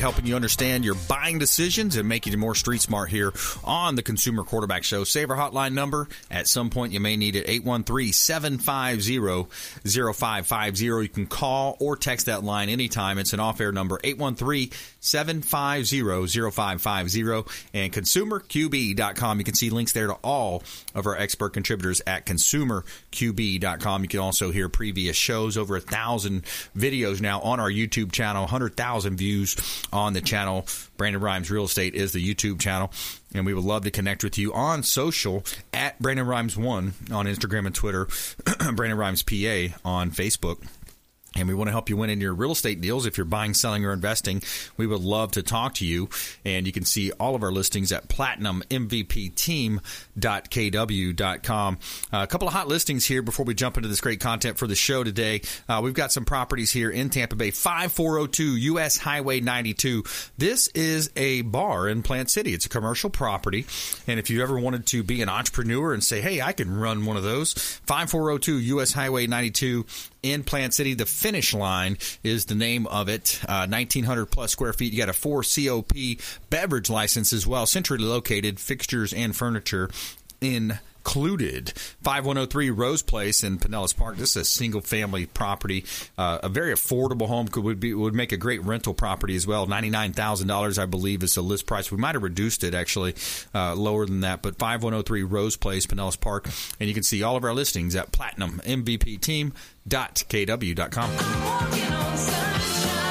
helping you understand your buying decisions and making you more street smart here on the Consumer Quarterback Show. Save our hotline number. At some point, you may need it 813 750 0550. You can call or text that line anytime. It's an off air number 813 750 0550 and consumerqb.com. You can see links there to all of our expert contributors at consumerqb.com. You can also hear previous shows, over a thousand videos now on our YouTube channel, 100,000 views on the channel. Brandon Rhimes Real Estate is the YouTube channel. And we would love to connect with you on social at Brandon Rhimes One on Instagram and Twitter, Brandon Rhimes PA on Facebook. And we want to help you win in your real estate deals. If you're buying, selling, or investing, we would love to talk to you. And you can see all of our listings at platinummvpteam.kw.com. Uh, a couple of hot listings here before we jump into this great content for the show today. Uh, we've got some properties here in Tampa Bay, 5402 US Highway 92. This is a bar in Plant City. It's a commercial property. And if you ever wanted to be an entrepreneur and say, hey, I can run one of those, 5402 US Highway 92 in Plant City. The finish line is the name of it. Uh, 1,900 plus square feet. You got a four COP beverage license as well. Centrally located, fixtures and furniture in included. 5103 Rose Place in Pinellas Park. This is a single family property, uh, a very affordable home. Could would be would make a great rental property as well. Ninety nine thousand dollars, I believe, is the list price. We might have reduced it actually uh, lower than that, but 5103 Rose Place, Pinellas Park, and you can see all of our listings at platinummvpteam.kw.com.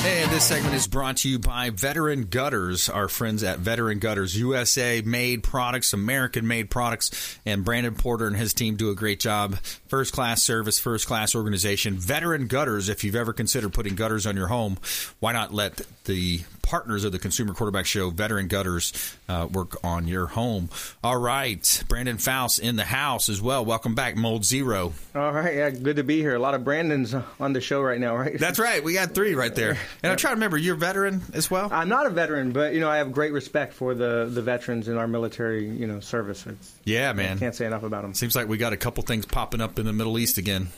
And this segment is brought to you by Veteran Gutters, our friends at Veteran Gutters, USA made products, American made products, and Brandon Porter and his team do a great job. First class service, first class organization. Veteran Gutters, if you've ever considered putting gutters on your home, why not let the partners of the Consumer Quarterback Show, Veteran Gutters, uh, work on your home. All right, Brandon Faust in the house as well. Welcome back, Mold Zero. All right, yeah, good to be here. A lot of Brandons on the show right now, right? That's right. We got three right there. And I'm trying to remember, you're a veteran as well. I'm not a veteran, but you know, I have great respect for the the veterans in our military, you know, service. It's, yeah, man. I can't say enough about them. Seems like we got a couple things popping up in the Middle East again.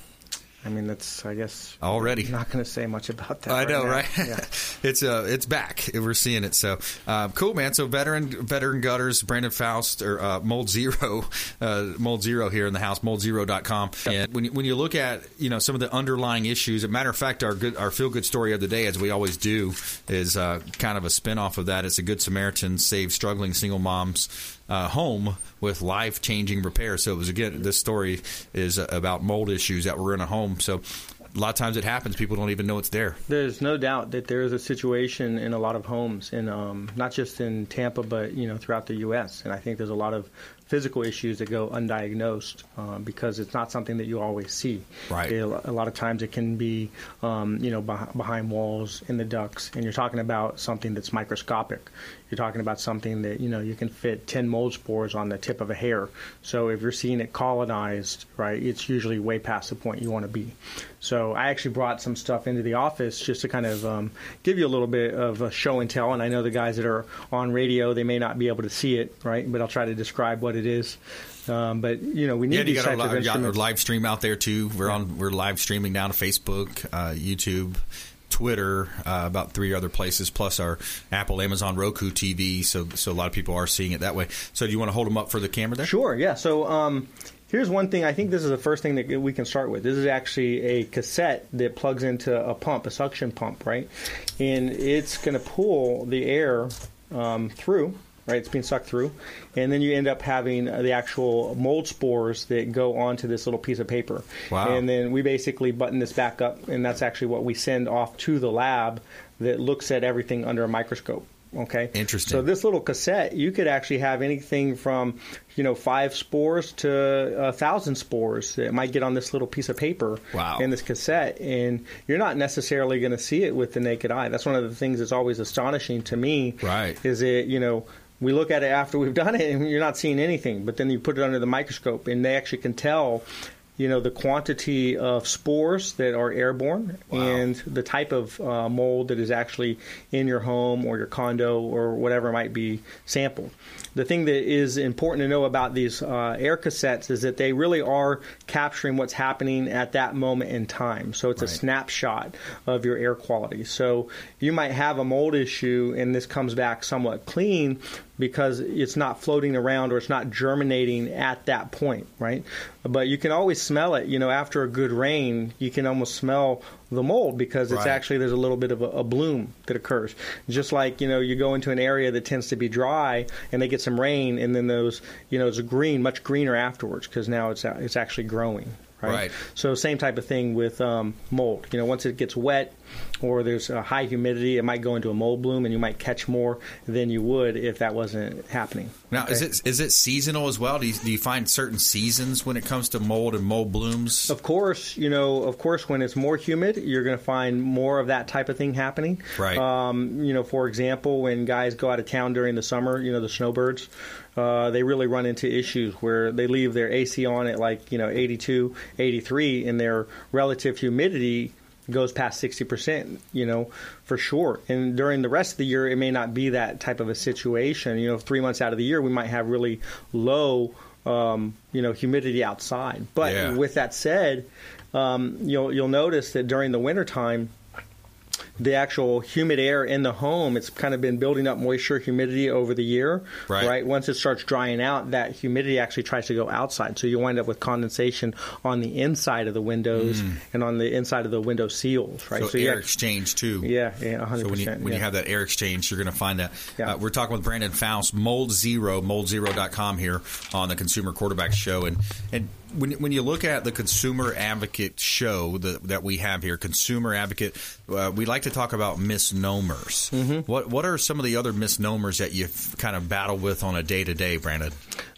I mean, that's I guess already not going to say much about that. I right know, now. right? Yeah. it's uh, it's back. We're seeing it. So uh, cool, man. So veteran veteran gutters, Brandon Faust or uh, Mold Zero, uh, Mold Zero here in the house, moldzero.com. And when you, when you look at you know some of the underlying issues, as a matter of fact, our good our feel good story of the day, as we always do, is uh, kind of a spin off of that. It's a Good Samaritan save struggling single moms uh, home with life changing repairs. So it was again, this story is about mold issues that were in a home. So a lot of times it happens, people don't even know it's there. There's no doubt that there is a situation in a lot of homes, and um, not just in Tampa, but you know throughout the U.S. And I think there's a lot of physical issues that go undiagnosed uh, because it's not something that you always see. Right. It, a lot of times it can be, um, you know, beh- behind walls in the ducts, and you're talking about something that's microscopic. You're talking about something that you know you can fit 10 mold spores on the tip of a hair. So if you're seeing it colonized, right, it's usually way past the point you want to be. So I actually brought some stuff into the office just to kind of um, give you a little bit of a show and tell. And I know the guys that are on radio, they may not be able to see it, right? But I'll try to describe what it is. Um, but you know, we need Yeah, these types of li- got our live stream out there too. We're on we're live streaming down to Facebook, uh, YouTube. Twitter, uh, about three other places, plus our Apple, Amazon, Roku TV. So, so a lot of people are seeing it that way. So, do you want to hold them up for the camera there? Sure, yeah. So um, here's one thing. I think this is the first thing that we can start with. This is actually a cassette that plugs into a pump, a suction pump, right? And it's going to pull the air um, through. Right, it's being sucked through, and then you end up having uh, the actual mold spores that go onto this little piece of paper. Wow. And then we basically button this back up, and that's actually what we send off to the lab that looks at everything under a microscope. Okay. Interesting. So this little cassette, you could actually have anything from, you know, five spores to a thousand spores that might get on this little piece of paper Wow. in this cassette, and you're not necessarily going to see it with the naked eye. That's one of the things that's always astonishing to me. Right. Is it you know. We look at it after we've done it, and you're not seeing anything. But then you put it under the microscope, and they actually can tell, you know, the quantity of spores that are airborne Wow. and the type of uh, mold that is actually in your home or your condo or whatever might be sampled. The thing that is important to know about these uh, air cassettes is that they really are capturing what's happening at that moment in time. So it's a snapshot of your air quality. So you might have a mold issue and this comes back somewhat clean because it's not floating around or it's not germinating at that point, right? But you can always smell it. You know, after a good rain, you can almost smell the mold because it's Right. actually there's a little bit of a, a bloom that occurs. Just like you know, you go into an area that tends to be dry and they get some rain, and then those you know it's green, much greener afterwards because now it's it's actually growing. Right? Right. So same type of thing with um, mold. You know, once it gets wet or there's a high humidity, it might go into a mold bloom, and you might catch more than you would if that wasn't happening. Now, is it is it seasonal as well? Do you, do you find certain seasons when it comes to mold and mold blooms? Of course, you know, of course, when it's more humid, you're going to find more of that type of thing happening. Right. Um, you know, for example, when guys go out of town during the summer, you know, the snowbirds, uh, they really run into issues where they leave their AC on at like, you know, 82, 83, and their relative humidity goes past 60%, you know, for sure. And during the rest of the year, it may not be that type of a situation. You know, three months out of the year, we might have really low, um, you know, humidity outside. But Yeah. with that said, um, you'll you'll notice that during the wintertime, the actual humid air in the home, it's kind of been building up moisture, humidity over the year. Right. Once it starts drying out, that humidity actually tries to go outside. So you wind up with condensation on the inside of the windows and on the inside of the window seals. Right. Mm. so, air exchange too. yeah, yeah, 100%. So when you when yeah. you have that air exchange, you're going to find that. Yeah. Uh, we're talking with Brandon Faust, Mold Zero, moldzero.com here on the Consumer Quarterback Show, and and when when you look at the Consumer Advocate show that that we have here, Consumer Advocate, uh, we like to talk about misnomers. Mm-hmm. What what are some of the other misnomers that you kind of battle with on a day to day, Brandon?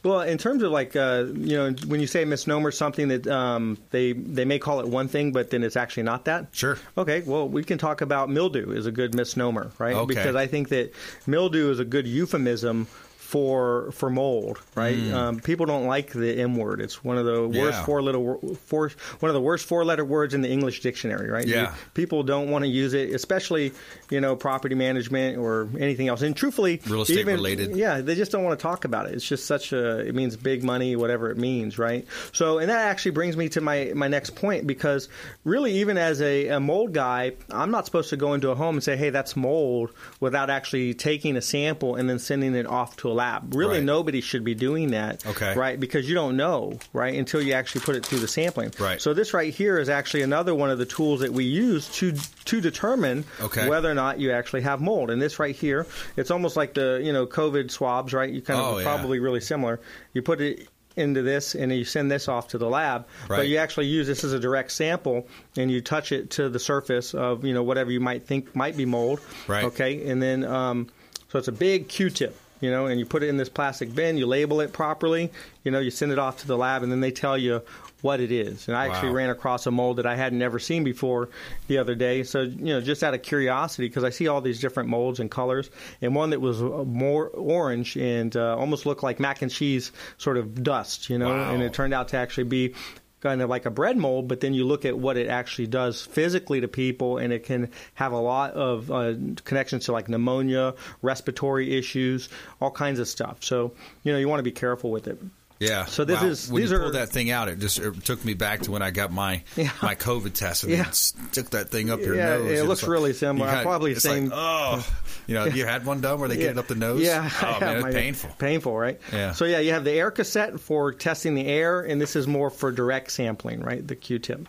Well, in terms of like uh, you know, when you say misnomer, something that um, they they may call it one thing, but then it's actually not that. Sure. Okay. Well, we can talk about mildew is a good misnomer, right? Okay. Because I think that mildew is a good euphemism. For, for mold, right? Um, people don't like the M word. It's one of the worst. Yeah. four letter wor- four, one of the worst four letter words in the English dictionary, right? Yeah. People don't want to use it, especially you know property management or anything else. And truthfully, Real estate even- related. yeah, they just don't want to talk about it. It's just such a it means big money, whatever it means, right? So, and that actually brings me to my my next point because really, even as a, a mold guy, I'm not supposed to go into a home and say, "Hey, that's mold," without actually taking a sample and then sending it off to a lab. Really, Right. nobody should be doing that, Okay. right? Because you don't know, right, until you actually put it through the sampling. Right. So this right here is actually another one of the tools that we use to to determine Okay. whether or not you actually have mold. And this right here, it's almost like the you know COVID swabs, right? You kind of Oh, yeah. probably really similar. You put it into this and you send this off to the lab, Right. but you actually use this as a direct sample and you touch it to the surface of you know whatever you might think might be mold. Right. Okay, and then um, so it's a big Q-tip. You know, and you put it in this plastic bin, you label it properly, you know, you send it off to the lab, and then they tell you what it is. And I actually ran across a mold that I had never seen before the other day. So, you know, just out of curiosity, because I see all these different molds and colors, and one that was uh, more orange and uh, almost looked like mac and cheese sort of dust, you know, Wow. and it turned out to actually be kind of like a bread mold, but then you look at what it actually does physically to people, and it can have a lot of uh, connections to like pneumonia, respiratory issues, all kinds of stuff. So, you know, you want to be careful with it. Yeah. So this Wow. is- when these you are- pulled that thing out. It just it took me back to when I got my Yeah. my COVID test and Yeah. stuck that thing up your Yeah, nose. it and looks it's like- really similar. kinda- Probably same- Like, oh, you know, you had one done where they get it up the nose. Yeah. Oh man, it's painful. Painful, right? Yeah. So yeah, you have the air cassette for testing the air, and this is more for direct sampling, right? The Q-tip.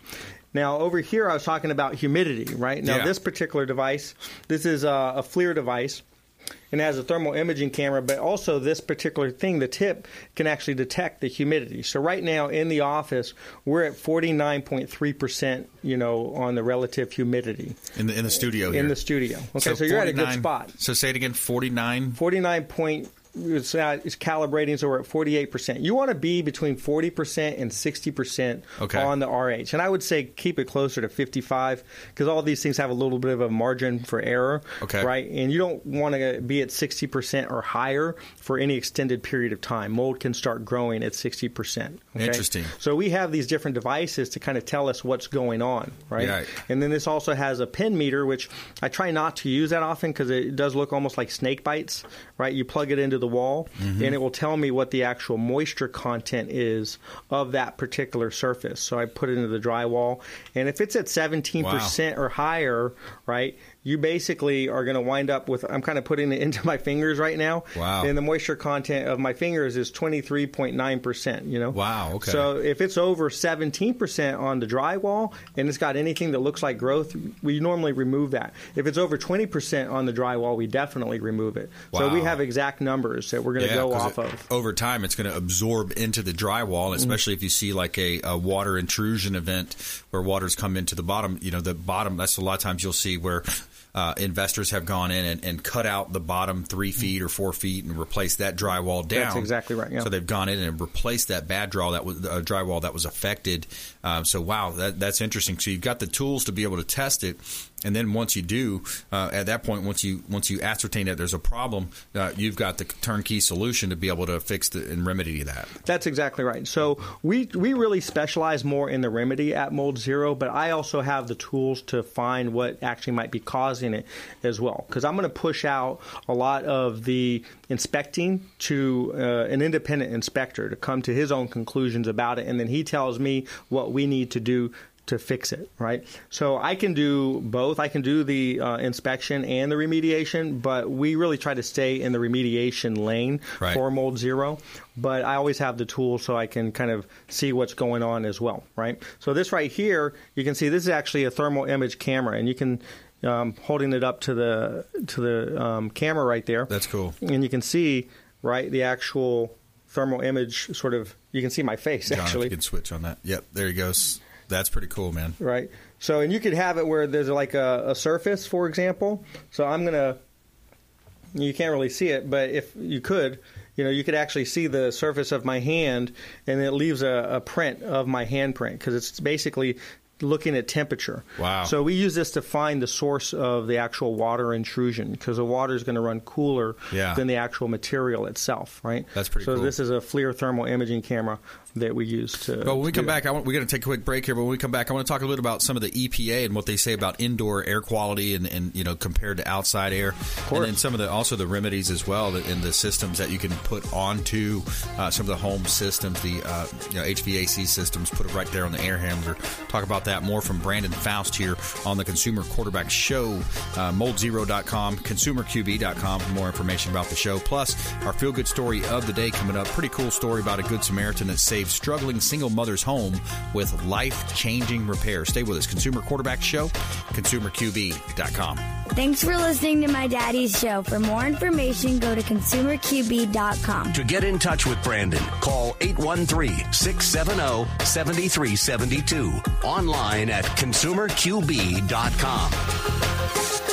Now over here, I was talking about humidity, right? Now Yeah. this particular device, this is a, a FLIR device. And it has a thermal imaging camera, but also this particular thing, the tip, can actually detect the humidity. So right now in the office, we're at 49.3%, you know, on the relative humidity. In the in the studio here. In the studio. Okay, so, you're at a good spot. So say it again, 49? 49 point it's, uh, it's calibrating, so we're at 48%. You want to be between 40% and 60% Okay. on the RH. And I would say keep it closer to 55 because all these things have a little bit of a margin for error. Okay. Right? And you don't want to be at 60% or higher for any extended period of time. Mold can start growing at 60%. okay? Interesting. So we have these different devices to kind of tell us what's going on, right? Yeah. And then this also has a pin meter, which I try not to use that often because it does look almost like snake bites, right? You plug it into the wall, Mm-hmm. and it will tell me what the actual moisture content is of that particular surface. So I put it into the drywall, and if it's at 17% or higher, right? You basically are going to wind up with. I'm kind of putting it into my fingers right now. Wow. And the moisture content of my fingers is 23.9%. You know. Wow, okay. So if it's over 17% on the drywall and it's got anything that looks like growth, we normally remove that. If it's over 20% on the drywall, we definitely remove it. Wow. So we have exact numbers that we're going to Yeah, go off it- of. Over time, it's going to absorb into the drywall, mm-hmm. especially if you see like a, a water intrusion event where water's come into the bottom. You know, the bottom. That's a lot of times you'll see where. Uh, investors have gone in and, and cut out the bottom three feet or four feet and replaced that drywall down. That's exactly right, yeah. So they've gone in and replaced that bad draw that was uh, drywall that was affected. Um, so wow, that, that's interesting. So you've got the tools to be able to test it, and then once you do, uh, at that point, once you once you ascertain that there's a problem, uh, you've got the turnkey solution to be able to fix the, and remedy that. That's exactly right. So we we really specialize more in the remedy at Mold Zero, but I also have the tools to find what actually might be causing it as well. Because I'm going to push out a lot of the inspecting to uh, an independent inspector to come to his own conclusions about it, and then he tells me what we need to do to fix it, right? So I can do both. I can do the uh, inspection and the remediation, but we really try to stay in the remediation lane Right. for mold zero. But I always have the tools so I can kind of see what's going on as well, right? So this right here, you can see this is actually a thermal image camera, and you can um, holding it up to the to the um, camera right there. That's cool. and you can see right the actual thermal image sort of. You can see my face John, if actually you can switch on that. Yep, there he goes. That's pretty cool, man. right? So, and you could have it where there's like a, a surface, for example. So I'm gonna, you can't really see it, but if you could, you know, you could actually see the surface of my hand, and it leaves a, a print of my handprint because it's basically looking at temperature. Wow. So we use this to find the source of the actual water intrusion because the water is going to run cooler Yeah. than the actual material itself, right? That's pretty so cool. this is a FLIR thermal imaging camera that we use to. Well, when we come back, I want, we're going to take a quick break here. But when we come back, I want to talk a little bit about some of the EPA and what they say about indoor air quality and, and you know compared to outside air, course. and then some of the also the remedies as well that, in the systems that you can put onto uh, some of the home systems, the uh, you know, HVAC systems. Put it right there on the air handler. Talk about that more from Brandon Faust here on the Consumer Quarterback Show. Uh, moldzero.com, consumerqb.com for more information about the show. Plus, our feel good story of the day coming up. Pretty cool story about a good Samaritan that saved struggling single mother's home with life changing repair. Stay with us. Consumer Quarterback Show, consumerqb.com. Thanks for listening to my daddy's show. For more information, go to consumerqb.com. To get in touch with Brandon, call 813 670 7372. Online at consumerqb.com.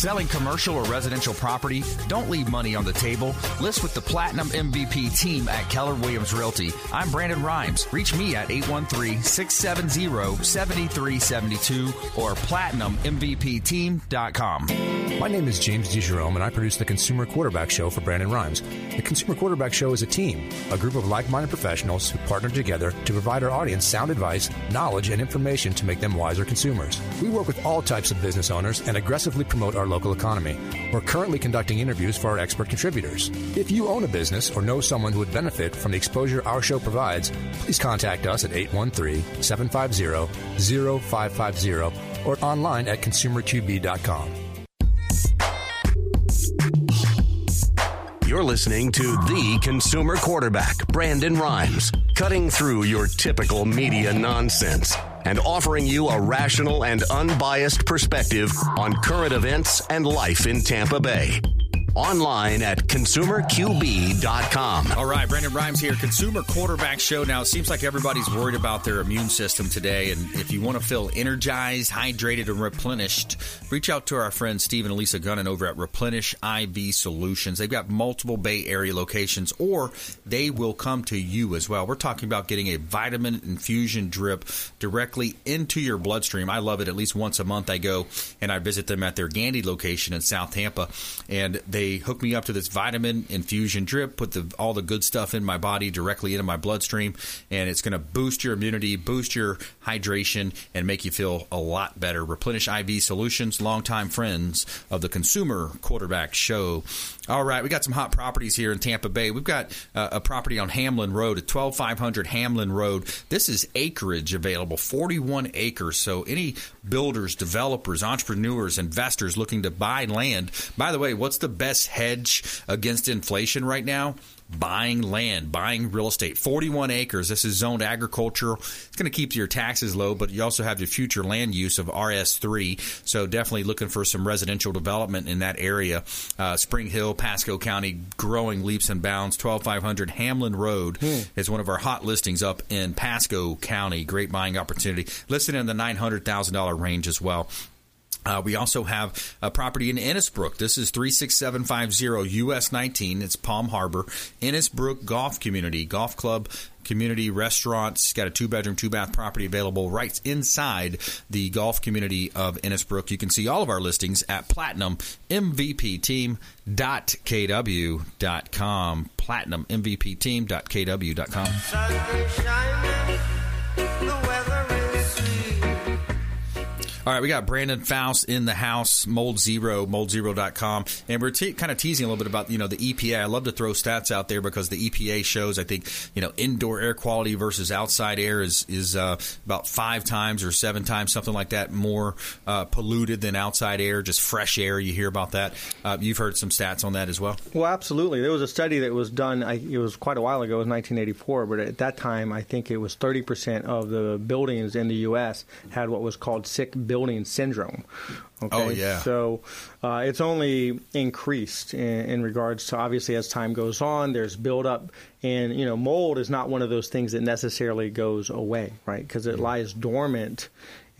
Selling commercial or residential property? Don't leave money on the table. List with the Platinum MVP team at Keller Williams Realty. I'm Brandon Rhimes. Reach me at 813-670-7372 or platinummvpteam.com. My name is James DeJerome, and I produce the Consumer Quarterback Show for Brandon Rhimes. The Consumer Quarterback Show is a team, a group of like minded professionals who partner together to provide our audience sound advice, knowledge, and information to make them wiser consumers. We work with all types of business owners and aggressive aggressively promote our local economy. We're currently conducting interviews for our expert contributors. If you own a business or know someone who would benefit from the exposure our show provides, please contact us at 813 750 0550 or online at consumerqb.com. You're listening to the consumer quarterback, Brandon Rhimes, cutting through your typical media nonsense and offering you a rational and unbiased perspective on current events and life in Tampa Bay online at consumerqb.com. All right, Brandon Rhimes here, Consumer Quarterback Show. Now, it seems like everybody's worried about their immune system today, and if you want to feel energized, hydrated, and replenished, reach out to our friends Steve and Elisa Gunnan over at Replenish IV Solutions. They've got multiple Bay Area locations, or they will come to you as well. We're talking about getting a vitamin infusion drip directly into your bloodstream. I love it. At least once a month, I go and I visit them at their Gandy location in South Tampa, and they hook me up to this vitamin infusion drip, put the, all the good stuff in my body directly into my bloodstream, and it's going to boost your immunity, boost your hydration, and make you feel a lot better. Replenish IV Solutions, longtime friends of the Consumer Quarterback Show. All right, we got some hot properties here in Tampa Bay. We've got uh, a property on Hamlin Road at 12500 Hamlin Road. This is acreage available, 41 acres. So any builders, developers, entrepreneurs, investors looking to buy land. By the way, what's the best hedge against inflation right now? buying land, buying real estate. 41 acres. This is zoned agricultural. It's going to keep your taxes low, but you also have your future land use of RS3. So definitely looking for some residential development in that area. Uh, Spring Hill, Pasco County, growing leaps and bounds. 12500 Hamlin Road hmm. is one of our hot listings up in Pasco County. Great buying opportunity. Listed in the $900,000 range as well. Uh, we also have a property in Innisbrook. This is 36750 US 19. It's Palm Harbor. Innisbrook Golf Community, Golf Club community restaurants. Got a two bedroom, two bath property available right inside the golf community of Innisbrook. You can see all of our listings at platinummvpteam.kw.com. Platinummvpteam.kw.com. All right, we got Brandon Faust in the house, Mold Zero, moldzero.com. And we're te- kind of teasing a little bit about, you know, the EPA. I love to throw stats out there because the EPA shows, I think, you know, indoor air quality versus outside air is, is uh, about five times or seven times, something like that, more uh, polluted than outside air, just fresh air. You hear about that. Uh, you've heard some stats on that as well? Well, absolutely. There was a study that was done, I, it was quite a while ago, it was 1984, but at that time, I think it was 30% of the buildings in the U.S. had what was called sick building syndrome. Okay? Oh yeah. So uh, it's only increased in, in, regards to obviously as time goes on, there's buildup, and you know mold is not one of those things that necessarily goes away, right? Because it lies dormant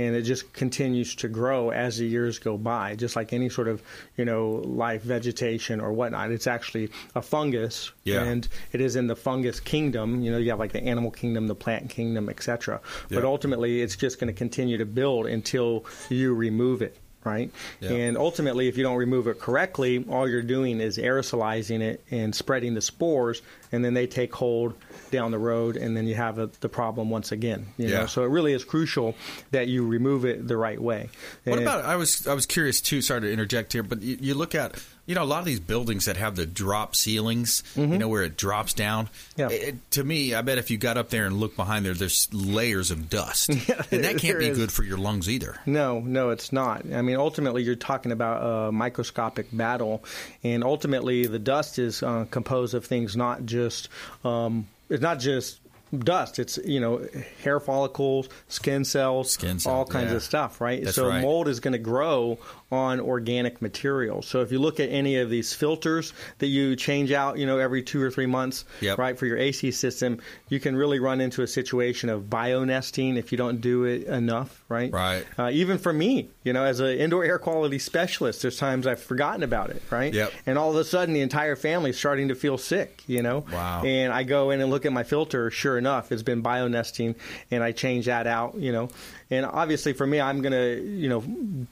and it just continues to grow as the years go by, just like any sort of you know life, vegetation or whatnot. It's actually a fungus, yeah. and it is in the fungus kingdom. You know, you have like the animal kingdom, the plant kingdom, etc. Yeah. But ultimately, it's just going to continue to build until you remove it right? Yeah. And ultimately, if you don't remove it correctly, all you're doing is aerosolizing it and spreading the spores, and then they take hold down the road, and then you have a, the problem once again. You yeah. know, so it really is crucial that you remove it the right way. What about? I was I was curious too. Sorry to interject here, but you, you look at you know, a lot of these buildings that have the drop ceilings, mm-hmm. you know, where it drops down. Yeah. It, to me, I bet if you got up there and looked behind there, there's layers of dust, yeah, and that can't be is. good for your lungs either. No, no, it's not. I mean, ultimately, you're talking about a microscopic battle, and ultimately, the dust is uh, composed of things not just um, it's not just dust. It's you know hair follicles, skin cells, skin cells all kinds yeah. of stuff, right? That's so right. mold is going to grow on organic material. So if you look at any of these filters that you change out, you know, every two or three months, yep. right, for your AC system, you can really run into a situation of bio nesting if you don't do it enough, right? Right. Uh, even for me, you know, as an indoor air quality specialist, there's times I've forgotten about it, right? Yep. And all of a sudden, the entire family is starting to feel sick, you know. Wow. And I go in and look at my filter. Sure enough, it's been bio nesting, and I change that out. You know, and obviously for me, I'm going to, you know,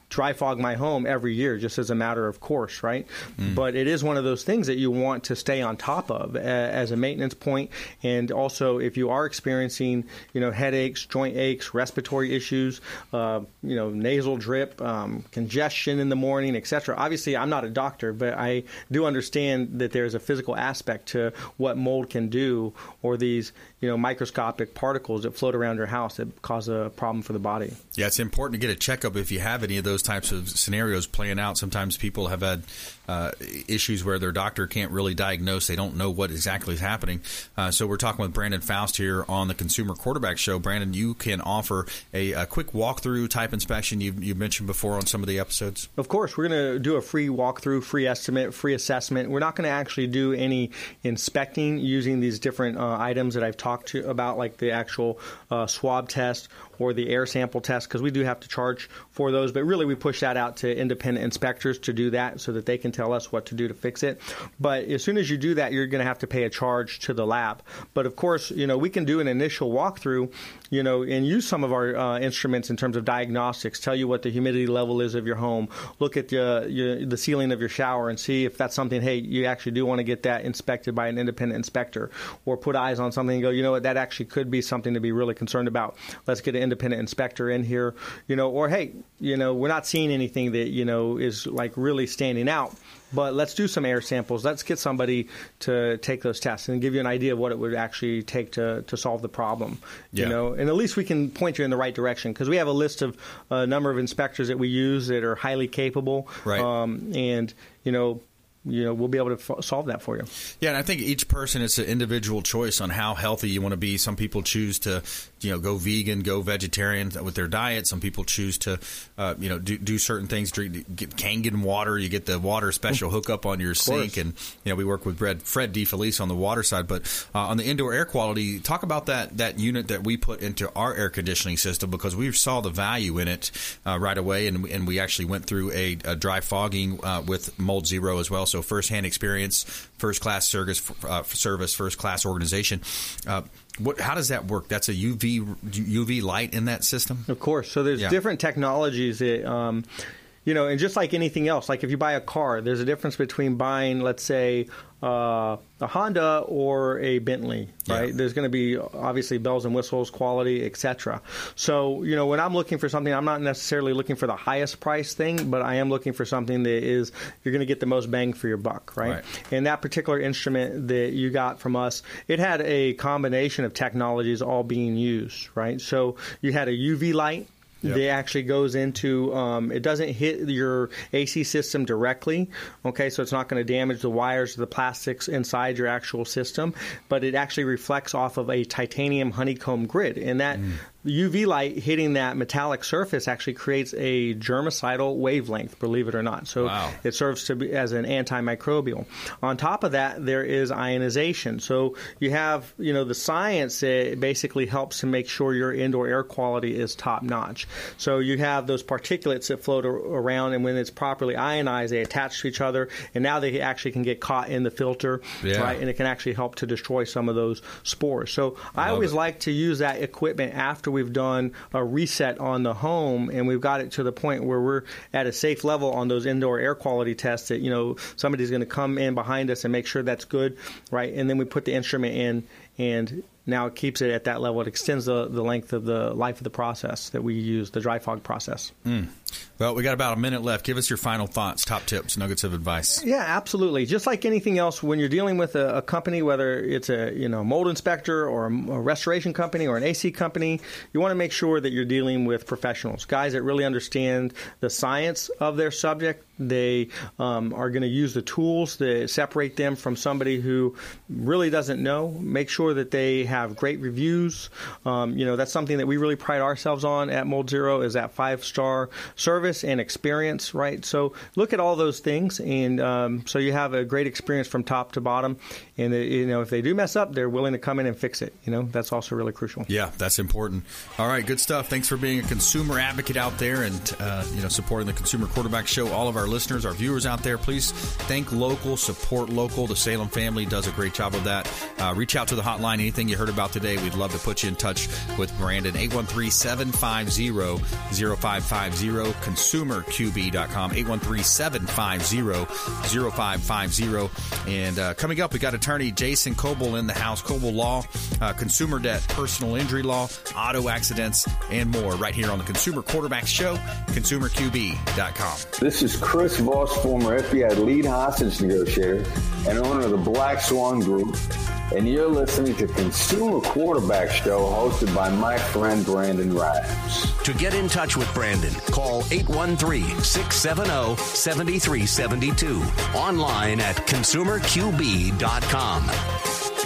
dry fog my home every year just as a matter of course, right? Mm. But it is one of those things that you want to stay on top of as a maintenance point. And also, if you are experiencing, you know, headaches, joint aches, respiratory issues, uh, you know, nasal drip, um, congestion in the morning, etc. Obviously, I'm not a doctor, but I do understand that there's a physical aspect to what mold can do or these, you know, microscopic particles that float around your house that cause a problem for the body body. Yeah, it's important to get a checkup if you have any of those types of scenarios playing out. Sometimes people have had uh, issues where their doctor can't really diagnose; they don't know what exactly is happening. Uh, so we're talking with Brandon Faust here on the Consumer Quarterback Show. Brandon, you can offer a, a quick walkthrough type inspection you you mentioned before on some of the episodes. Of course, we're going to do a free walkthrough, free estimate, free assessment. We're not going to actually do any inspecting using these different uh, items that I've talked to about, like the actual uh, swab test or the air sample test because we do have to charge for those. But really, we push that out to independent inspectors to do that so that they can tell us what to do to fix it. But as soon as you do that, you're going to have to pay a charge to the lab. But of course, you know we can do an initial walkthrough, you know, and use some of our uh, instruments in terms of diagnostics. Tell you what the humidity level is of your home. Look at the your, the ceiling of your shower and see if that's something. Hey, you actually do want to get that inspected by an independent inspector, or put eyes on something and go. You know what? That actually could be something to be really concerned about. Let's get an independent inspector in here, you know, or hey, you know, we're not seeing anything that, you know, is like really standing out, but let's do some air samples. Let's get somebody to take those tests and give you an idea of what it would actually take to, to solve the problem, yeah. you know, and at least we can point you in the right direction because we have a list of a number of inspectors that we use that are highly capable. Right. Um, and, you know, you know we'll be able to f- solve that for you. Yeah, and I think each person it's an individual choice on how healthy you want to be. Some people choose to you know go vegan, go vegetarian with their diet. Some people choose to uh, you know do, do certain things. Drink get Kangen water. You get the water special hookup on your sink, and you know we work with Fred Fred DeFelice on the water side. But uh, on the indoor air quality, talk about that that unit that we put into our air conditioning system because we saw the value in it uh, right away, and and we actually went through a, a dry fogging uh, with Mold Zero as well. So firsthand experience, first class service, uh, service, first class organization. Uh, what, how does that work? That's a UV UV light in that system. Of course. So there's yeah. different technologies that. Um, you know, and just like anything else, like if you buy a car, there's a difference between buying, let's say, uh, a Honda or a Bentley, right? Yeah. There's going to be obviously bells and whistles, quality, etc. So, you know, when I'm looking for something, I'm not necessarily looking for the highest price thing, but I am looking for something that is you're going to get the most bang for your buck, right? right? And that particular instrument that you got from us, it had a combination of technologies all being used, right? So you had a UV light Yep. It actually goes into um, it doesn't hit your AC system directly, okay, so it's not going to damage the wires or the plastics inside your actual system, but it actually reflects off of a titanium honeycomb grid, and that mm. UV light hitting that metallic surface actually creates a germicidal wavelength, believe it or not. So wow. it serves to be as an antimicrobial. On top of that, there is ionization. So you have, you know, the science it basically helps to make sure your indoor air quality is top notch. So you have those particulates that float around, and when it's properly ionized, they attach to each other, and now they actually can get caught in the filter, yeah. right? And it can actually help to destroy some of those spores. So I always it. like to use that equipment after we we've done a reset on the home and we've got it to the point where we're at a safe level on those indoor air quality tests that, you know, somebody's going to come in behind us and make sure that's good, right? And then we put the instrument in and now it keeps it at that level. It extends the, the length of the life of the process that we use, the dry fog process. Mm. Well, we got about a minute left. Give us your final thoughts, top tips, nuggets of advice. Yeah, absolutely. Just like anything else, when you're dealing with a, a company, whether it's a you know mold inspector or a, a restoration company or an AC company, you want to make sure that you're dealing with professionals, guys that really understand the science of their subject. They um, are going to use the tools to separate them from somebody who really doesn't know. Make sure that they have great reviews. Um, you know, that's something that we really pride ourselves on at Mold Zero is that five star service and experience, right? So look at all those things, and um, so you have a great experience from top to bottom. And they, you know, if they do mess up, they're willing to come in and fix it. You know, that's also really crucial. Yeah, that's important. All right, good stuff. Thanks for being a consumer advocate out there and uh, you know supporting the Consumer Quarterback Show. All of our listeners, our viewers out there, please think local, support local. The Salem family does a great job of that. Uh, reach out to the hotline. Anything you heard about today, we'd love to put you in touch with Brandon. 813 750 0550, consumerqb.com. 813 750 0550. And uh, coming up, we got attorney Jason Kobal in the house. Kobal Law, uh, consumer debt, personal injury law, auto accidents, and more right here on the Consumer Quarterback Show, consumerqb.com. This is Chris Voss, former FBI lead hostage negotiator and owner of the Black Swan Group, and you're listening to Consumer Quarterback Show hosted by my friend Brandon Rhimes. To get in touch with Brandon, call 813-670-7372. Online at consumerqb.com.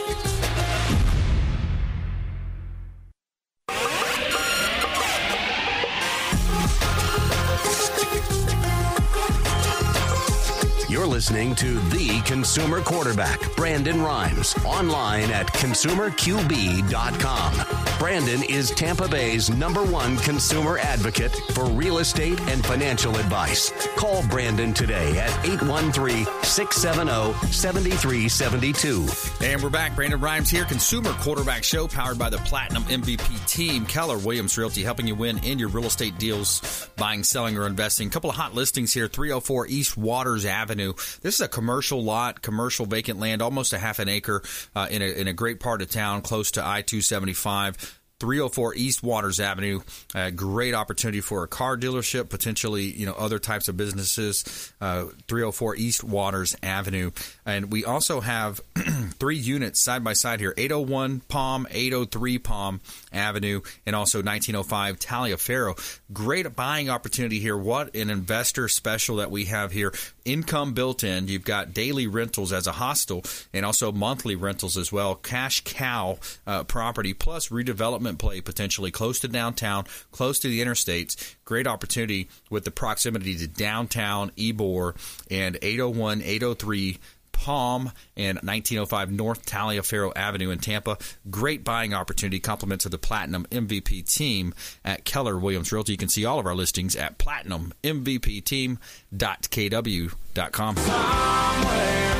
listening to The Consumer Quarterback, Brandon Rhimes, online at consumerqb.com. Brandon is Tampa Bay's number one consumer advocate for real estate and financial advice. Call Brandon today at 813 670 7372. And we're back. Brandon Rhimes here, Consumer Quarterback Show, powered by the Platinum MVP team. Keller Williams Realty, helping you win in your real estate deals, buying, selling, or investing. A couple of hot listings here 304 East Waters Avenue. This is a commercial lot, commercial vacant land, almost a half an acre uh, in, a, in a great part of town, close to I 275. 304 East Waters Avenue. A great opportunity for a car dealership, potentially, you know, other types of businesses. Uh, 304 East Waters Avenue. And we also have three units side by side here 801 Palm, 803 Palm Avenue, and also 1905 Taliaferro. Great buying opportunity here. What an investor special that we have here. Income built in. You've got daily rentals as a hostel and also monthly rentals as well. Cash cow uh, property plus redevelopment play potentially close to downtown, close to the interstates. Great opportunity with the proximity to downtown Ybor, and 801, 803 Palm and 1905 North Taliaferro Avenue in Tampa. Great buying opportunity, compliments of the Platinum MVP team at Keller Williams Realty. You can see all of our listings at platinummvpteam.kw.com. Somewhere,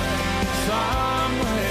somewhere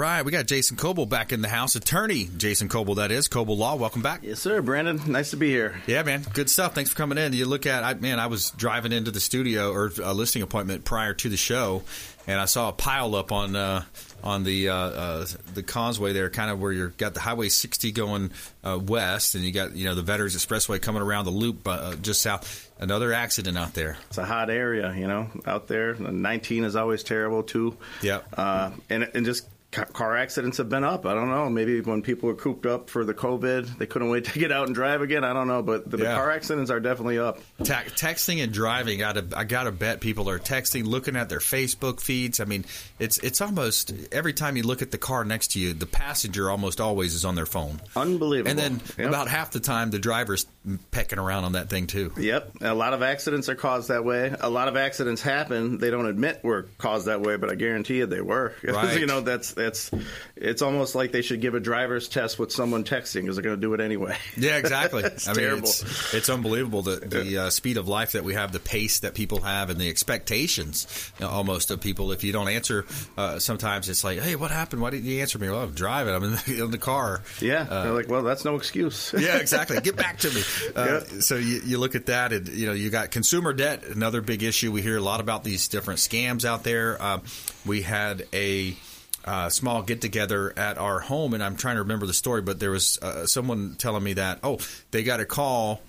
right, we got Jason Kobal back in the house. Attorney Jason Kobal, that is Kobal Law. Welcome back. Yes, sir, Brandon. Nice to be here. Yeah, man, good stuff. Thanks for coming in. You look at, I, man, I was driving into the studio or a listing appointment prior to the show, and I saw a pile up on uh, on the uh, uh, the causeway there, kind of where you've got the Highway 60 going uh, west, and you got you know the Veterans Expressway coming around the loop uh, just south. Another accident out there. It's a hot area, you know, out there. 19 is always terrible too. Yeah. Uh, and and just car accidents have been up. I don't know. Maybe when people were cooped up for the COVID, they couldn't wait to get out and drive again. I don't know, but the, the car accidents are definitely up. Te- texting and driving, gotta, I gotta bet people are texting, looking at their Facebook feeds. I mean, it's it's almost every time you look at the car next to you, the passenger almost always is on their phone. Unbelievable. And then Yep. about half the time, the driver's pecking around on that thing too. Yep, a lot of accidents are caused that way. A lot of accidents happen. They don't admit were caused that way, but I guarantee you they were. Right. you know, that's that's. It's almost like they should give a driver's test with someone texting because they're going to do it anyway. Yeah, exactly. it's I mean, terrible. it's, it's unbelievable the the uh, speed of life that we have, the pace that people have, and the expectations you know, almost of people. If you don't answer, uh, sometimes it's like, "Hey, what happened? Why didn't you answer me?" Well, I'm driving. I'm in the, in the car. yeah, they're like, well, that's no excuse. yeah, exactly. Get back to me. Uh, So you, you look at that, and you know you got consumer debt, another big issue. We hear a lot about these different scams out there. Um, we had a uh, small get together at our home, and I'm trying to remember the story, but there was uh, someone telling me that oh, they got a call.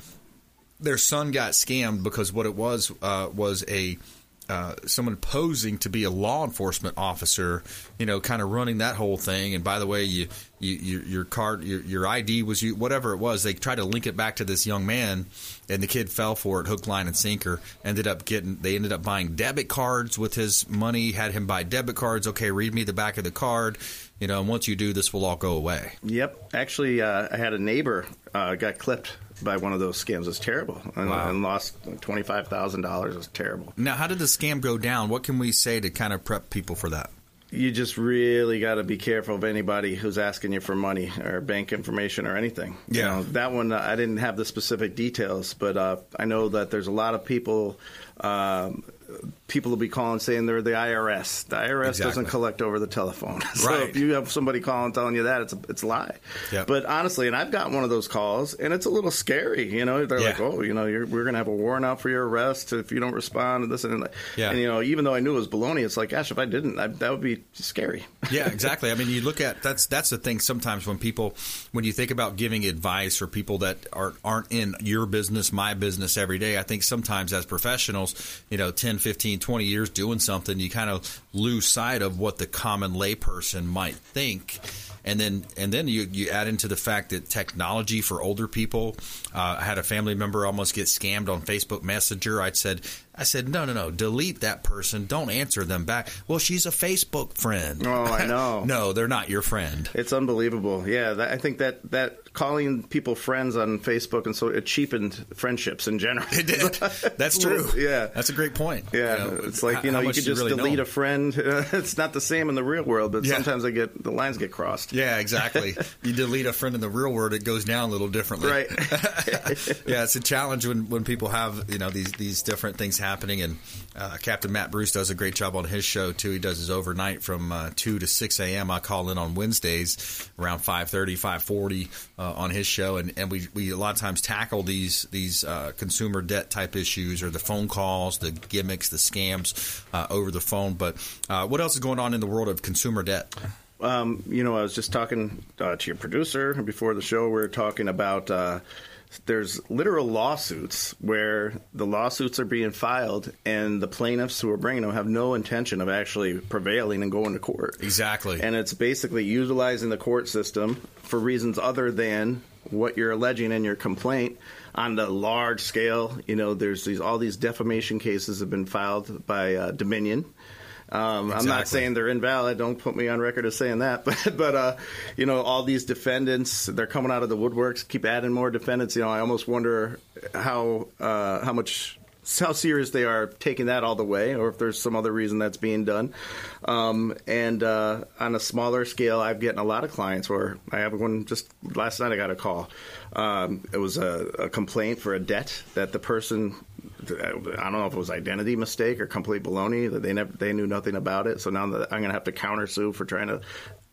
Their son got scammed because what it was uh, was a uh, someone posing to be a law enforcement officer, you know, kind of running that whole thing. And by the way, you, you your, card, your, your ID was you, whatever it was. They tried to link it back to this young man, and the kid fell for it, hook, line, and sinker. Ended up getting, they ended up buying debit cards with his money. Had him buy debit cards. Okay, read me the back of the card. You know, and once you do, this will all go away. Yep. Actually, uh, I had a neighbor uh, got clipped by one of those scams. It's terrible, and, Wow. and lost twenty five thousand dollars. It's terrible. Now, how did the scam go down? What can we say to kind of prep people for that? you just really got to be careful of anybody who's asking you for money or bank information or anything. You Yeah. know, that one I didn't have the specific details, but uh, I know that there's a lot of people. Um, people will be calling saying they're the IRS. The IRS Exactly. doesn't collect over the telephone. so Right. if you have somebody calling telling you that, it's a, it's a lie. Yep. But honestly, and I've gotten one of those calls, and it's a little scary. You know, they're Yeah. like, "Oh, you know, you're, we're going to have a warrant out for your arrest if you don't respond." And this and that. Yeah. And you know, even though I knew it was baloney, it's like, gosh, if I didn't, I, that would be scary. yeah, exactly. I mean, you look at that's that's the thing. Sometimes when people, when you think about giving advice for people that are aren't in your business, my business every day, I think sometimes as professionals, you know, 10, 15, 20 years doing something, you kind of lose sight of what the common layperson might think. And then, and then you, you add into the fact that technology for older people. Uh, I had a family member almost get scammed on Facebook Messenger. I said, I said, no, no, no, delete that person. Don't answer them back. Well, she's a Facebook friend. Oh, I know. no, they're not your friend. It's unbelievable. Yeah, that, I think that that calling people friends on Facebook and so it cheapened friendships in general. It did. That's true. yeah. That's a great point. Yeah, You know, it's like you know you could just really delete a friend. it's not the same in the real world, but Yeah. sometimes I get the lines get crossed. Yeah, exactly. you delete a friend in the real world, it goes down a little differently. Right. yeah, it's a challenge when, when people have you know these these different things happening. And uh, Captain Matt Bruce does a great job on his show too. He does his overnight from uh, two to six a.m. I call in on Wednesdays around 5.30, 5.40 uh, on his show, and, and we, we a lot of times tackle these these uh, consumer debt type issues or the phone calls, the gimmicks, the scams uh, over the phone. But uh, what else is going on in the world of consumer debt? Um, you know, I was just talking to your producer before the show. We were talking about there's literal lawsuits where the lawsuits are being filed, and the plaintiffs who are bringing them have no intention of actually prevailing and going to court. Exactly. And it's basically utilizing the court system for reasons other than what you're alleging in your complaint on the large scale. You know, there's these all these defamation cases have been filed by uh, Dominion. Um, I'm not saying they're invalid. Don't put me on record as saying that. But, but uh, you know, all these defendants, they're coming out of the woodworks. Keep adding more defendants. You know, I almost wonder how uh, how much how serious they are taking that all the way, or if there's some other reason that's being done. Um, and uh, on a smaller scale, I've getting a lot of clients where I have one just last night. I got a call. Um, it was a, a complaint for a debt that the person. I don't know if it was identity mistake or complete baloney that they never they knew nothing about it. So now that I'm going to have to countersue for trying to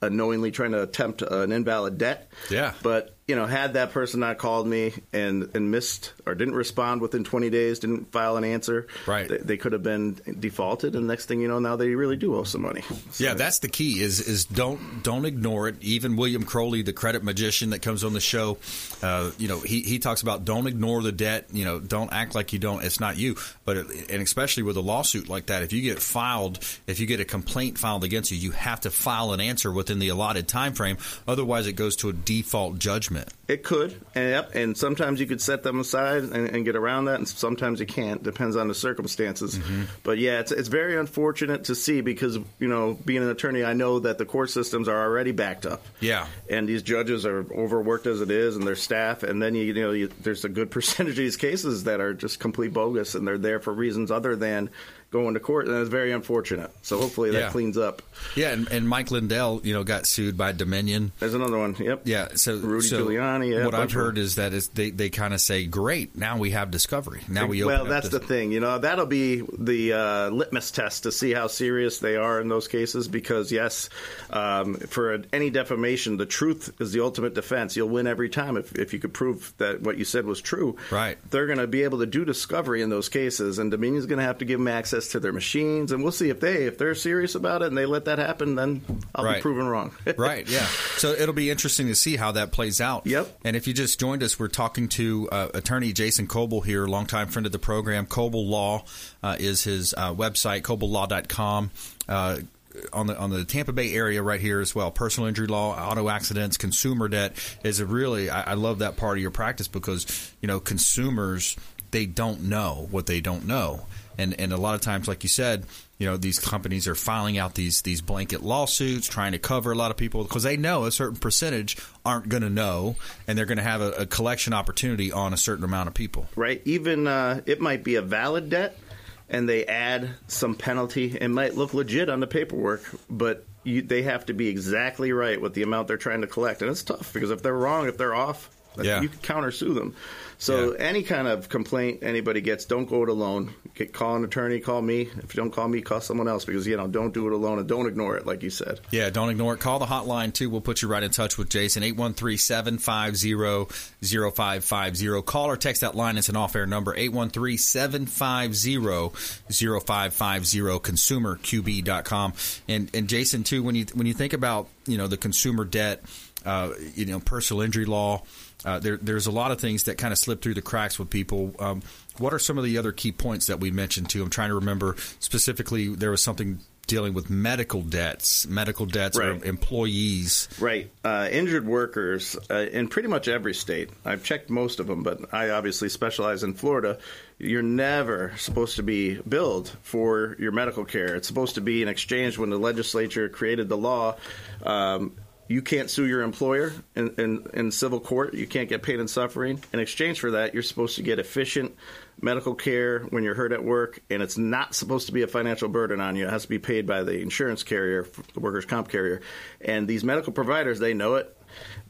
unknowingly trying to attempt an invalid debt. Yeah. But you know, had that person not called me and and missed or didn't respond within 20 days, didn't file an answer, Right. They, they could have been defaulted, and next thing you know, now they really do owe some money. Yeah, that's the key. Is is don't don't ignore it. Even William Crowley, the credit magician that comes on the show, uh, you know, he, he talks about don't ignore the debt. You know, don't act like you don't. It's not you. But it, and especially with a lawsuit like that, if you get filed, if you get a complaint filed against you, you have to file an answer within the allotted time frame. Otherwise, it goes to a default judgment. It could, and, yep, and sometimes you could set them aside and, and get around that, and sometimes you can't. Depends on the circumstances. Mm-hmm. But yeah, it's it's very unfortunate to see because you know, being an attorney, I know that the court systems are already backed up. Yeah. and these judges are overworked as it is, and their staff, and then you, you know, you, there's a good percentage of these cases that are just complete bogus, and they're there for reasons other than going to court, and it's very unfortunate. So hopefully that Yeah. cleans up. Yeah, and, and Mike Lindell, you know, got sued by Dominion. There's another one. Yep. Yeah. So Rudy so Giuliani. Yeah, what I've heard is that is they, they kind of say, "Great, now we have discovery. Now we open well, up that's the thing. You know, that'll be the uh, litmus test to see how serious they are in those cases. Because yes, um, for any defamation, the truth is the ultimate defense. You'll win every time if, if you could prove that what you said was true. Right. They're going to be able to do discovery in those cases, and Dominion's going to have to give them access to their machines, and we'll see if they if they're serious about it and they let that happen, then I'll be proven wrong. right, yeah. So it'll be interesting to see how that plays out. Yep. And if you just joined us, we're talking to uh, attorney Jason Kobal here, longtime friend of the program. Kobal Law uh, is his uh, website, coblelaw.com. Uh, on the on the Tampa Bay area right here as well. Personal injury law, auto accidents, consumer debt is a really I, I love that part of your practice because you know consumers they don't know what they don't know, and and a lot of times, like you said, you know these companies are filing out these these blanket lawsuits trying to cover a lot of people because they know a certain percentage aren't going to know, and they're going to have a, a collection opportunity on a certain amount of people. right? Even uh, it might be a valid debt, and they add some penalty. It might look legit on the paperwork, but you, they have to be exactly right with the amount they're trying to collect, and it's tough because if they're wrong, if they're off, Yeah. you can countersue them. So any kind of complaint anybody gets, don't go it alone. Get, call an attorney, call me. If you don't call me, call someone else because you know don't do it alone and don't ignore it, like you said. Yeah, don't ignore it. Call the hotline too. We'll put you right in touch with Jason. 813-750-0550. Call or text that line. It's an off-air number. 813-750-0550. ConsumerQB.com. And and Jason too. When you when you think about you know the consumer debt, uh, you know personal injury law. Uh, there, there's a lot of things that kind of slip through the cracks with people. Um, what are some of the other key points that we mentioned too? I'm trying to remember specifically. There was something dealing with medical debts, medical debts Right. or employees. Right. Uh, injured workers uh, in pretty much every state. I've checked most of them, but I obviously specialize in Florida. You're never supposed to be billed for your medical care. It's supposed to be an exchange when the legislature created the law. Um, you can't sue your employer in, in, in civil court. You can't get paid in suffering. In exchange for that, you're supposed to get efficient medical care when you're hurt at work, and it's not supposed to be a financial burden on you. It has to be paid by the insurance carrier, the workers' comp carrier. And these medical providers, they know it.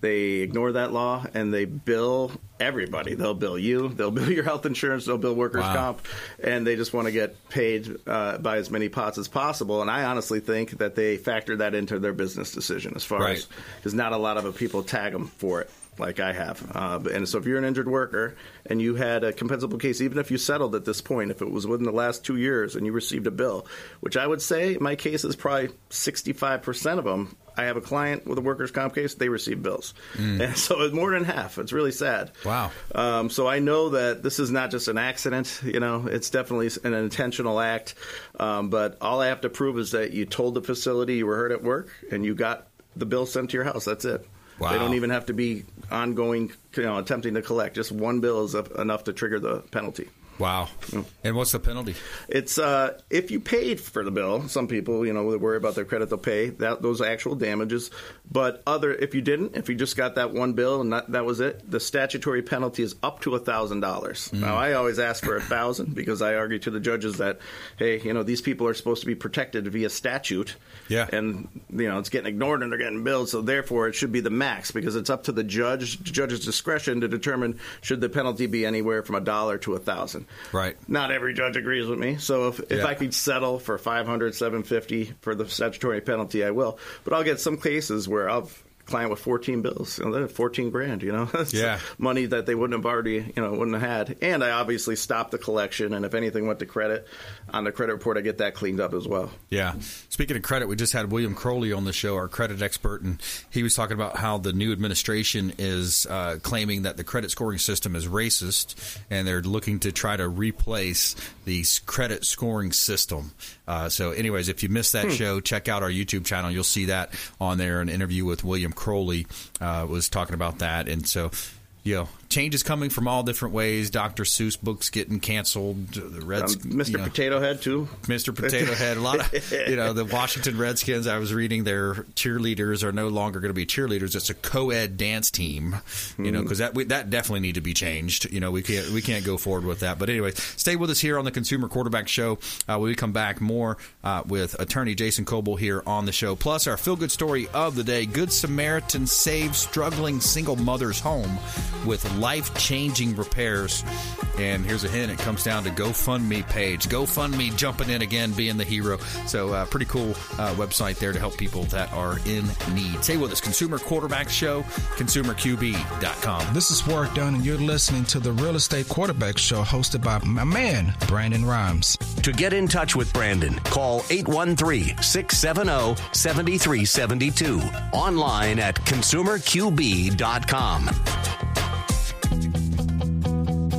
They ignore that law and they bill everybody. They'll bill you, they'll bill your health insurance, they'll bill workers' Wow. comp, and they just want to get paid uh, by as many pots as possible. And I honestly think that they factor that into their business decision as far Right. as because not a lot of people tag them for it like I have. Uh, and so if you're an injured worker and you had a compensable case, even if you settled at this point, if it was within the last two years and you received a bill, which I would say my case is probably 65% of them. I have a client with a workers' comp case, they receive bills. And so it's more than half. It's really sad. Wow. Um, so I know that this is not just an accident. You know, it's definitely an intentional act. Um, but all I have to prove is that you told the facility you were hurt at work and you got the bill sent to your house. That's it. Wow. They don't even have to be ongoing, you know, attempting to collect. Just one bill is enough to trigger the penalty. Wow. And what's the penalty? It's uh, if you paid for the bill. Some people, you know, they worry about their credit. They'll pay that those actual damages. But other, if you didn't, if you just got that one bill and that, that was it, the statutory penalty is up to a thousand dollars. Mm. Now, I always ask for a thousand because I argue to the judges that, hey, you know, these people are supposed to be protected via statute. Yeah. And you know, it's getting ignored and they're getting billed. So therefore, it should be the max because it's up to the judge, judge's discretion to determine should the penalty be anywhere from a dollar to a thousand. Right. Not every judge agrees with me. So if, if Yeah. I could settle for 500, 750 for the statutory penalty, I will. But I'll get some cases where I'll client with 14 bills, you know, 14 grand, you know, That's Yeah. money that they wouldn't have already, you know, wouldn't have had. And I obviously stopped the collection, and if anything went to credit on the credit report, I get that cleaned up as well. Yeah. Speaking of credit, we just had William Crowley on the show, our credit expert, and he was talking about how the new administration is uh, claiming that the credit scoring system is racist, and they're looking to try to replace the credit scoring system. Uh, so, anyways, if you missed that Hmm. show, check out our YouTube channel. You'll see that on there. An interview with William Crowley uh, was talking about that, and so. You know, change is coming from all different ways. Dr. Seuss books getting canceled. The Reds, Um, Mr. you know, Potato Head, too. Mr. Potato Head. A lot of, you know, the Washington Redskins, I was reading their cheerleaders are no longer going to be cheerleaders. It's a co ed dance team, you know, because that, we, that definitely need to be changed. You know, we can't, we can't go forward with that. But anyway, stay with us here on the Consumer Quarterback Show. Uh, we come back, more uh, with attorney Jason Kobal here on the show. Plus, our feel good story of the day Good Samaritan saves struggling single mother's home with life changing repairs. And here's a hint it comes down to GoFundMe page. GoFundMe jumping in again, being the hero. So, uh, pretty cool uh, website there to help people that are in need. Stay with us. Consumer Quarterback Show, consumerqb.com. This is Warrick Dunn, and you're listening to the Real Estate Quarterback Show hosted by my man, Brandon Rhimes. To get in touch with Brandon, call 813 670 7372. Online at consumerqb.com.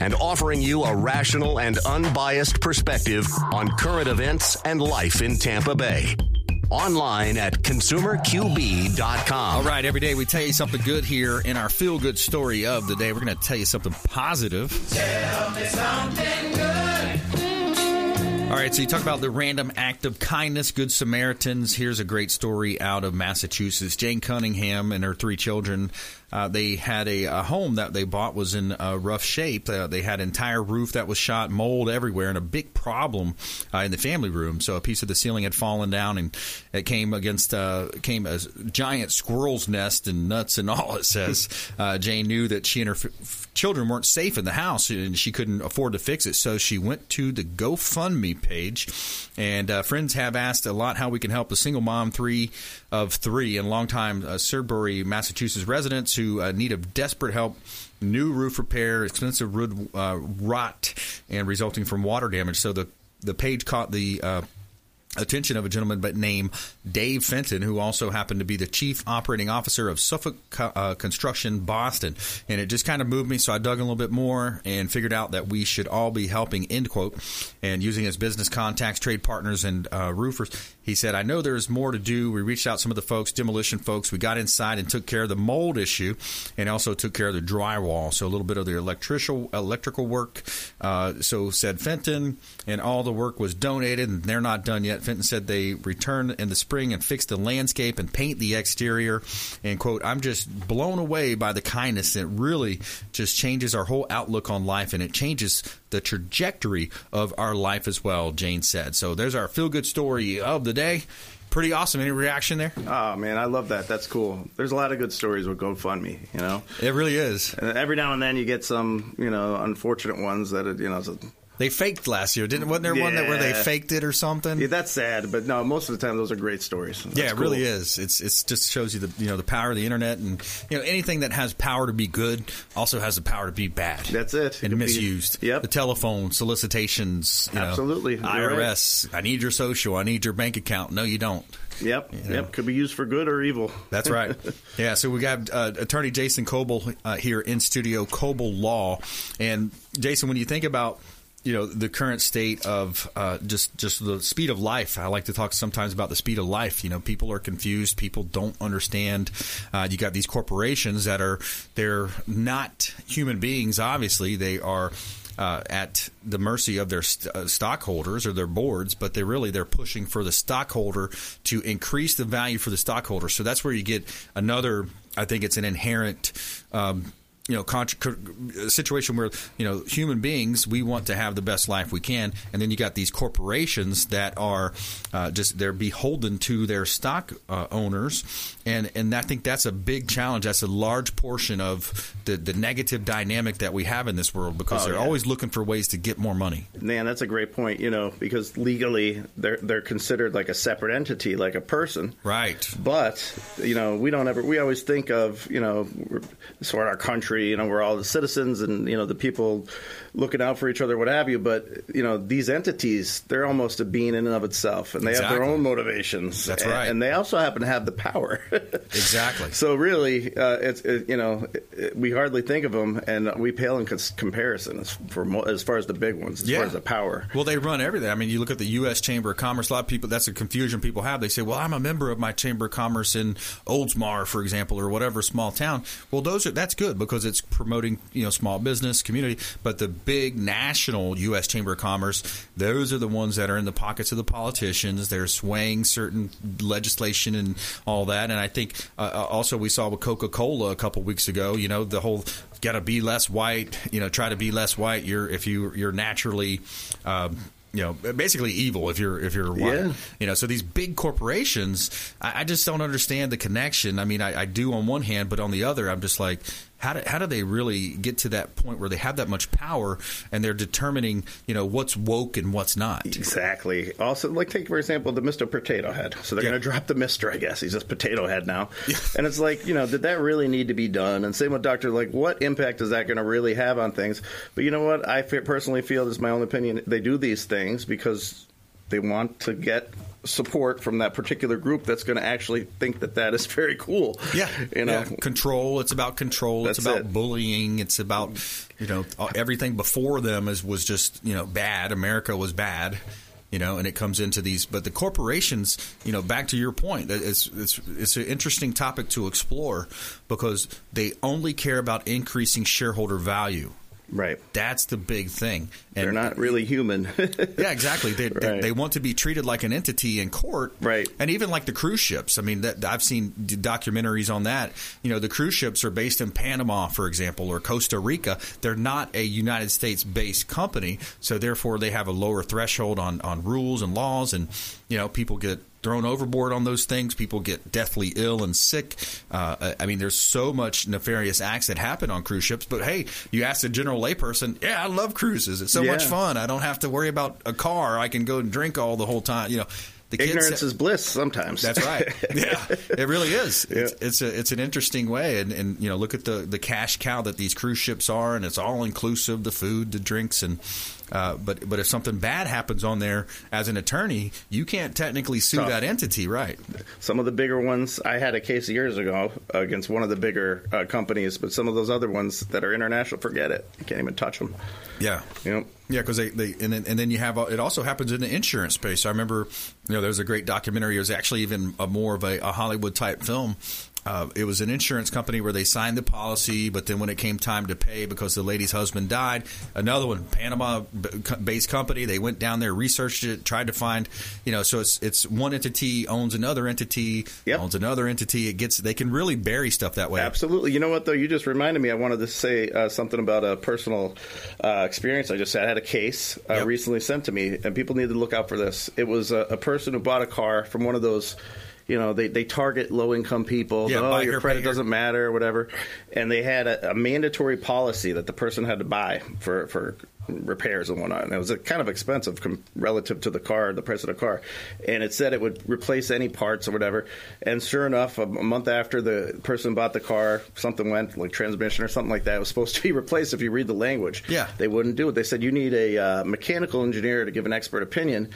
and offering you a rational and unbiased perspective on current events and life in Tampa Bay. Online at consumerqb.com. All right, every day we tell you something good here in our feel good story of the day. We're going to tell you something positive. Tell me something good. All right, so you talk about the random act of kindness, Good Samaritans. Here's a great story out of Massachusetts. Jane Cunningham and her three children, uh, they had a, a, home that they bought was in uh, rough shape. Uh, they had entire roof that was shot, mold everywhere, and a big problem uh, in the family room. So a piece of the ceiling had fallen down, and it came against uh, came a giant squirrel's nest and nuts and all. It says uh, Jane knew that she and her f- children weren't safe in the house, and she couldn't afford to fix it. So she went to the GoFundMe page, and friends have asked a lot how we can help a single mom, three of three, and longtime uh, Massachusetts residents who uh, need of desperate help. New roof repair, expensive wood uh, rot, and resulting from water damage. So the the page caught the uh, attention of a gentleman but name Dave Fenton, who also happened to be the chief operating officer of Suffolk uh, Construction Boston. And it just kind of moved me, so I dug a little bit more and figured out that we should all be helping, end quote. And using his business contacts, trade partners, and uh, roofers, he said, I know there's more to do. We reached out some of the folks, demolition folks. We got inside and took care of the mold issue and also took care of the drywall. So a little bit of the electrical, electrical work. Uh, so said Fenton, and all the work was donated, and they're not done yet. Fenton said they return in the spring and fix the landscape and paint the exterior. And quote, I'm just blown away by the kindness. It really just changes our whole outlook on life, and it changes the trajectory of our life as well. Jane said. So there's our feel good story of the day. Pretty awesome. Any reaction there? Oh man, I love that. That's cool. There's a lot of good stories with GoFundMe. You know, it really is. And every now and then you get some, you know, unfortunate ones that you know they faked last year, didn't? Wasn't there yeah. one that where they faked it or something? Yeah, that's sad, but no, most of the time those are great stories. That's yeah, it cool. really is. It's it's just shows you the you know the power of the internet and you know anything that has power to be good also has the power to be bad. That's it. And misused. Be, yep. The telephone solicitations. You Absolutely. Know, IRS. Right. I need your social. I need your bank account. No, you don't. Yep, you know? yep. Could be used for good or evil. That's right. yeah. So we got uh, attorney Jason Kobal uh, here in studio, Kobal Law, and Jason, when you think about you know the current state of uh, just just the speed of life. I like to talk sometimes about the speed of life. You know, people are confused. People don't understand. Uh, you got these corporations that are they're not human beings. Obviously, they are. Uh, at the mercy of their st- uh, stockholders or their boards, but they really they're pushing for the stockholder to increase the value for the stockholder. So that's where you get another. I think it's an inherent um, you know, a situation where you know human beings we want to have the best life we can, and then you got these corporations that are uh, just they're beholden to their stock uh, owners, and and I think that's a big challenge. That's a large portion of the the negative dynamic that we have in this world because oh, they're yeah. always looking for ways to get more money. Man, that's a great point. You know, because legally they're they're considered like a separate entity, like a person, right? But you know, we don't ever we always think of you know sort of our country country. You know, we're all the citizens and you know the people looking out for each other, what have you. But you know, these entities, they're almost a being in and of itself, and they exactly. have their own motivations. That's and, right, and they also happen to have the power. exactly. So really, uh, it's it, you know, it, we hardly think of them, and we pale in comparison as for as far as the big ones, as yeah. far as the power. Well, they run everything. I mean, you look at the U.S. Chamber of Commerce. A lot of people, that's a confusion people have. They say, "Well, I'm a member of my Chamber of Commerce in Oldsmar, for example, or whatever small town." Well, those are that's good because it's promoting you know small business community. But the big national U.S. Chamber of Commerce, those are the ones that are in the pockets of the politicians. They're swaying certain legislation and all that. And I think uh, also we saw with Coca Cola a couple weeks ago. You know the whole got to be less white. You know, try to be less white. You're if you you're naturally. Um, you know, basically evil if you're if you're white. Yeah. You know, so these big corporations, I, I just don't understand the connection. I mean, I, I do on one hand, but on the other, I'm just like, how do, how do they really get to that point where they have that much power and they're determining, you know, what's woke and what's not? Exactly. Also, like take for example the Mr. Potato Head. So they're Yeah. going to drop the Mister, I guess. He's just Potato Head now, and it's like you know, did that really need to be done? And same with Doctor. Like, what impact is that going to really have on things? But you know what? I personally feel this is my own opinion. They do these things because they want to get support from that particular group that's going to actually think that that is very cool. Yeah, you know, Yeah, control. It's about control. it's about it. bullying. It's about you know everything before them is was just you know bad. America was bad. You know, and it comes into these, but the corporations. You know, back to your point, it's it's it's an interesting topic to explore because they only care about increasing shareholder value. Right. That's the big thing. And they're not really human. yeah, exactly. They, they, Right. they want to be treated like an entity in court, right? And even like the cruise ships. I mean, that, I've seen documentaries on that. You know, the cruise ships are based in Panama, for example, or Costa Rica. They're not a United States based company, so therefore they have a lower threshold on on rules and laws, and you know, people get thrown overboard on those things. People get deathly ill and sick. Uh, I mean, there's so much nefarious acts that happen on cruise ships. But hey, you ask a general layperson, yeah, I love cruises. It's so much fun. I don't have to worry about a car. I can go and drink all the whole time. You know, the kids- Ignorance is bliss sometimes. That's right. Yeah, it really is. It's, it's a it's an interesting way, and, and you know, look at the the cash cow that these cruise ships are, and it's all inclusive: the food, the drinks, and. Uh, but but if something bad happens on there, as an attorney, you can't technically sue Tough. that entity, right? Some of the bigger ones, I had a case years ago against one of the bigger uh, companies, but some of those other ones that are international, forget it. You can't even touch them. Yeah. Yep. Yeah, because they, they and then and then you have it also happens in the insurance space. I remember, you know, there was a great documentary. It was actually even a more of a, a Hollywood type film. Uh, it was an insurance company where they signed the policy, but then when it came time to pay because the lady's husband died, another one, Panama-based company, they went down there, researched it, tried to find, you know, so it's it's one entity owns another entity, owns another entity. It gets they can really bury stuff that way. Absolutely. You know what, though? You just reminded me. I wanted to say uh, something about a personal uh, experience I just had. I had a case uh, recently sent to me, and people need to look out for this. It was a, a person who bought a car from one of those. You know, they, they target low income people. Yeah, oh, your credit doesn't matter or whatever. And they had a, a mandatory policy that the person had to buy for, for repairs and whatnot. And it was uh, kind of expensive com- relative to the car, the price of the car. And it said it would replace any parts or whatever. And sure enough, a, a month after the person bought the car, something went, like transmission or something like that. It was supposed to be replaced if you read the language. Yeah. They wouldn't do it. They said you need a uh, mechanical engineer to give an expert opinion.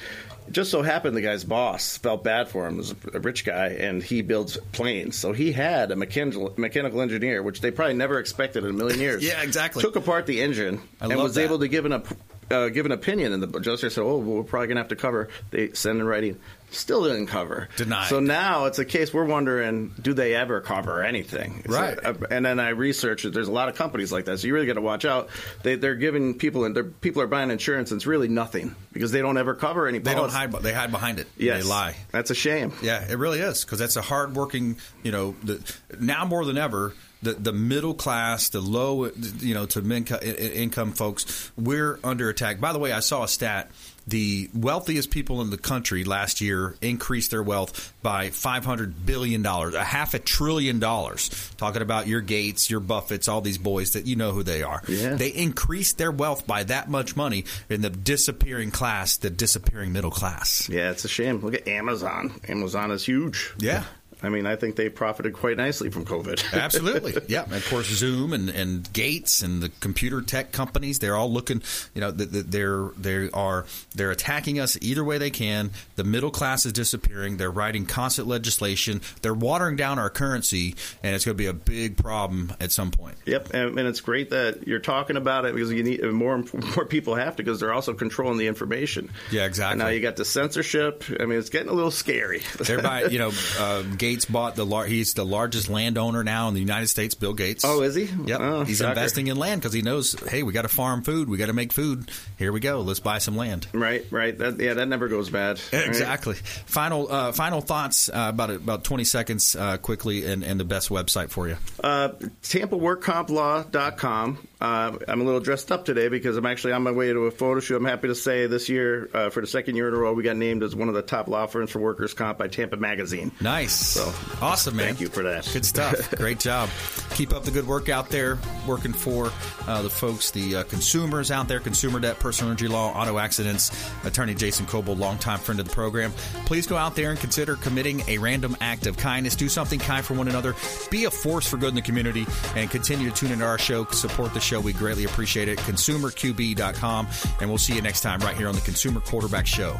It just so happened the guy's boss felt bad for him. He was a rich guy, and he builds planes. So he had a mechanical, mechanical engineer, which they probably never expected in a million years. Yeah, exactly. Took apart the engine I and was that. able to give an, op- uh, give an opinion. And the adjuster said, "Oh, well, we're probably going to have to cover." They send in writing. Still didn't cover. Denied. So now it's a case we're wondering: Do they ever cover anything? Right. uh, and then I researched it. There's a lot of companies like that, so you really got to watch out. They, they're giving people and people are buying insurance, and it's really nothing because they don't ever cover any. They don't hide. They hide behind it. Yes. They lie. That's a shame. Yeah, it really is because that's a hardworking. You know, the, now more than ever, the the middle class, the low, you know, to min- income folks, we're under attack. By the way, I saw a stat. The wealthiest people in the country last year increased their wealth by five hundred billion dollars, a half a trillion dollars. Talking about your Gates, your Buffetts, all these boys that you know who they are. Yeah. They increased their wealth by that much money in the disappearing class, the disappearing middle class. Yeah, it's a shame. Look at Amazon. Amazon is huge. Yeah. I mean, I think they profited quite nicely from COVID. Absolutely. Yeah. And of course, Zoom and, and Gates and the computer tech companies, they're all looking, you know, th- th- they're, they are, they're attacking us either way they can. The middle class is disappearing. They're writing constant legislation. They're watering down our currency, and it's going to be a big problem at some point. Yep, and, and it's great that you're talking about it because you need more more people have to because they're also controlling the information. Yeah, exactly. And now you got the censorship. I mean, it's getting a little scary. Everybody, you know, uh, Gates Gates bought the lar- he's the largest landowner now in the United States. Bill Gates. Oh, is he? Yep. Oh, he's shocker. investing in land because he knows, hey, we got to farm food. We got to make food. Here we go. Let's buy some land. Right, right. That, yeah, that never goes bad. right? Exactly. Final uh, final thoughts uh, about about twenty seconds uh, quickly, and, and the best website for you. Uh, TampaWorkCompLaw.com. Uh, I'm a little dressed up today because I'm actually on my way to a photo shoot. I'm happy to say this year, uh, for the second year in a row, we got named as one of the top law firms for workers' comp by Tampa Magazine. Nice. So awesome, man. Thank you for that. Good stuff. Great job. Keep up the good work out there, working for uh, the folks, the uh, consumers out there, consumer debt, personal injury law, auto accidents. Attorney Jason Kobal, longtime friend of the program. Please go out there and consider committing a random act of kindness. Do something kind for one another. Be a force for good in the community, and continue to tune into our show. Support the show. We greatly appreciate it. ConsumerQB.com, and we'll see you next time right here on the Consumer Quarterback Show.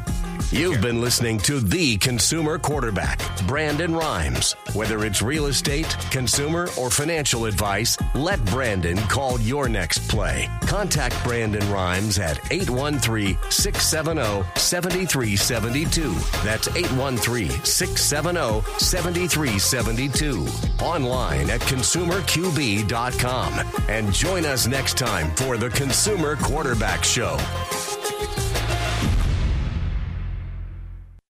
You've been listening to The Consumer Quarterback, Brandon Rhimes. Whether it's real estate, consumer, or financial advice, let Brandon call your next play. Contact Brandon Rhimes at 813 670 7372. That's 813 670 7372. Online at consumerqb.com. And join us next time for the Consumer Quarterback Show.